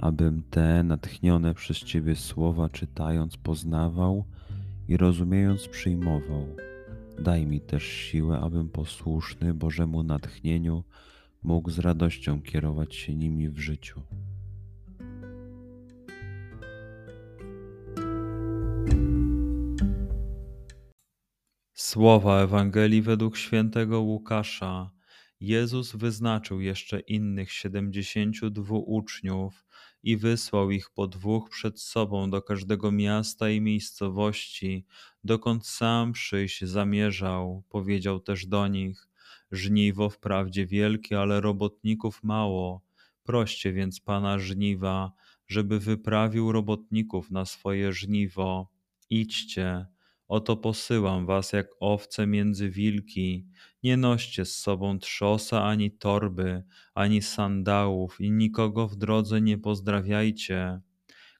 abym te natchnione przez Ciebie słowa czytając poznawał i rozumiejąc przyjmował. Daj mi też siłę, abym posłuszny Bożemu natchnieniu mógł z radością kierować się nimi w życiu. Słowa Ewangelii według świętego Łukasza. Jezus wyznaczył jeszcze innych siedemdziesięciu dwóch uczniów i wysłał ich po dwóch przed sobą do każdego miasta i miejscowości, dokąd sam przyjść zamierzał. Powiedział też do nich: Żniwo wprawdzie wielkie, ale robotników mało. Proście więc pana żniwa, żeby wyprawił robotników na swoje żniwo. Idźcie Oto posyłam was jak owce między wilki. Nie noście z sobą trzosa ani torby, ani sandałów i nikogo w drodze nie pozdrawiajcie.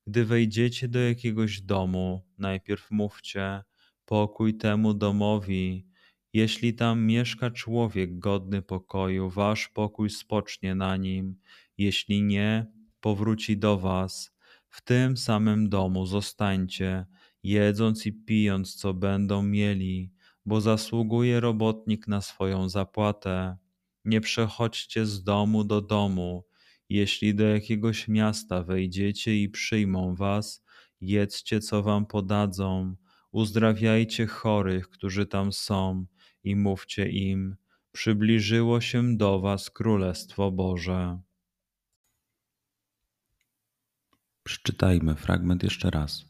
Gdy wejdziecie do jakiegoś domu, najpierw mówcie pokój temu domowi. Jeśli tam mieszka człowiek godny pokoju, wasz pokój spocznie na nim. Jeśli nie, powróci do was. W tym samym domu zostańcie jedząc i pijąc, co będą mieli, bo zasługuje robotnik na swoją zapłatę. Nie przechodźcie z domu do domu. Jeśli do jakiegoś miasta wejdziecie i przyjmą was, jedzcie, co wam podadzą, uzdrawiajcie chorych, którzy tam są, i mówcie im: Przybliżyło się do was Królestwo Boże. Przeczytajmy fragment jeszcze raz.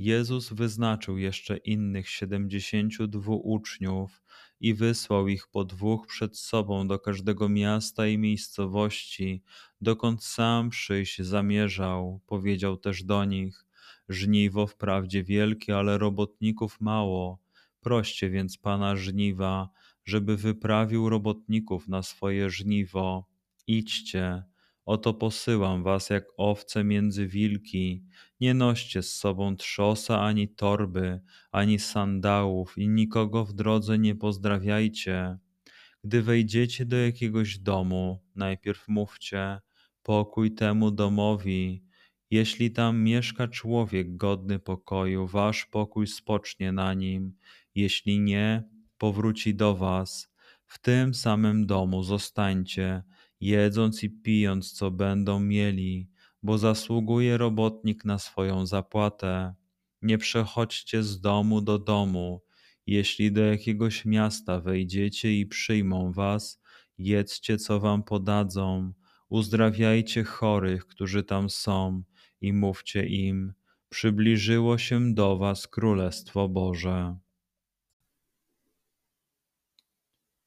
Jezus wyznaczył jeszcze innych siedemdziesięciu dwóch uczniów i wysłał ich po dwóch przed sobą do każdego miasta i miejscowości, dokąd sam przyjść zamierzał. Powiedział też do nich: Żniwo wprawdzie wielkie, ale robotników mało. Proście więc pana żniwa, żeby wyprawił robotników na swoje żniwo. Idźcie Oto posyłam was jak owce między wilki. Nie noście z sobą trzosa ani torby, ani sandałów i nikogo w drodze nie pozdrawiajcie. Gdy wejdziecie do jakiegoś domu, najpierw mówcie pokój temu domowi. Jeśli tam mieszka człowiek godny pokoju, wasz pokój spocznie na nim. Jeśli nie, powróci do was. W tym samym domu zostańcie jedząc i pijąc, co będą mieli, bo zasługuje robotnik na swoją zapłatę. Nie przechodźcie z domu do domu. Jeśli do jakiegoś miasta wejdziecie i przyjmą was, jedzcie, co wam podadzą, uzdrawiajcie chorych, którzy tam są, i mówcie im: Przybliżyło się do was Królestwo Boże.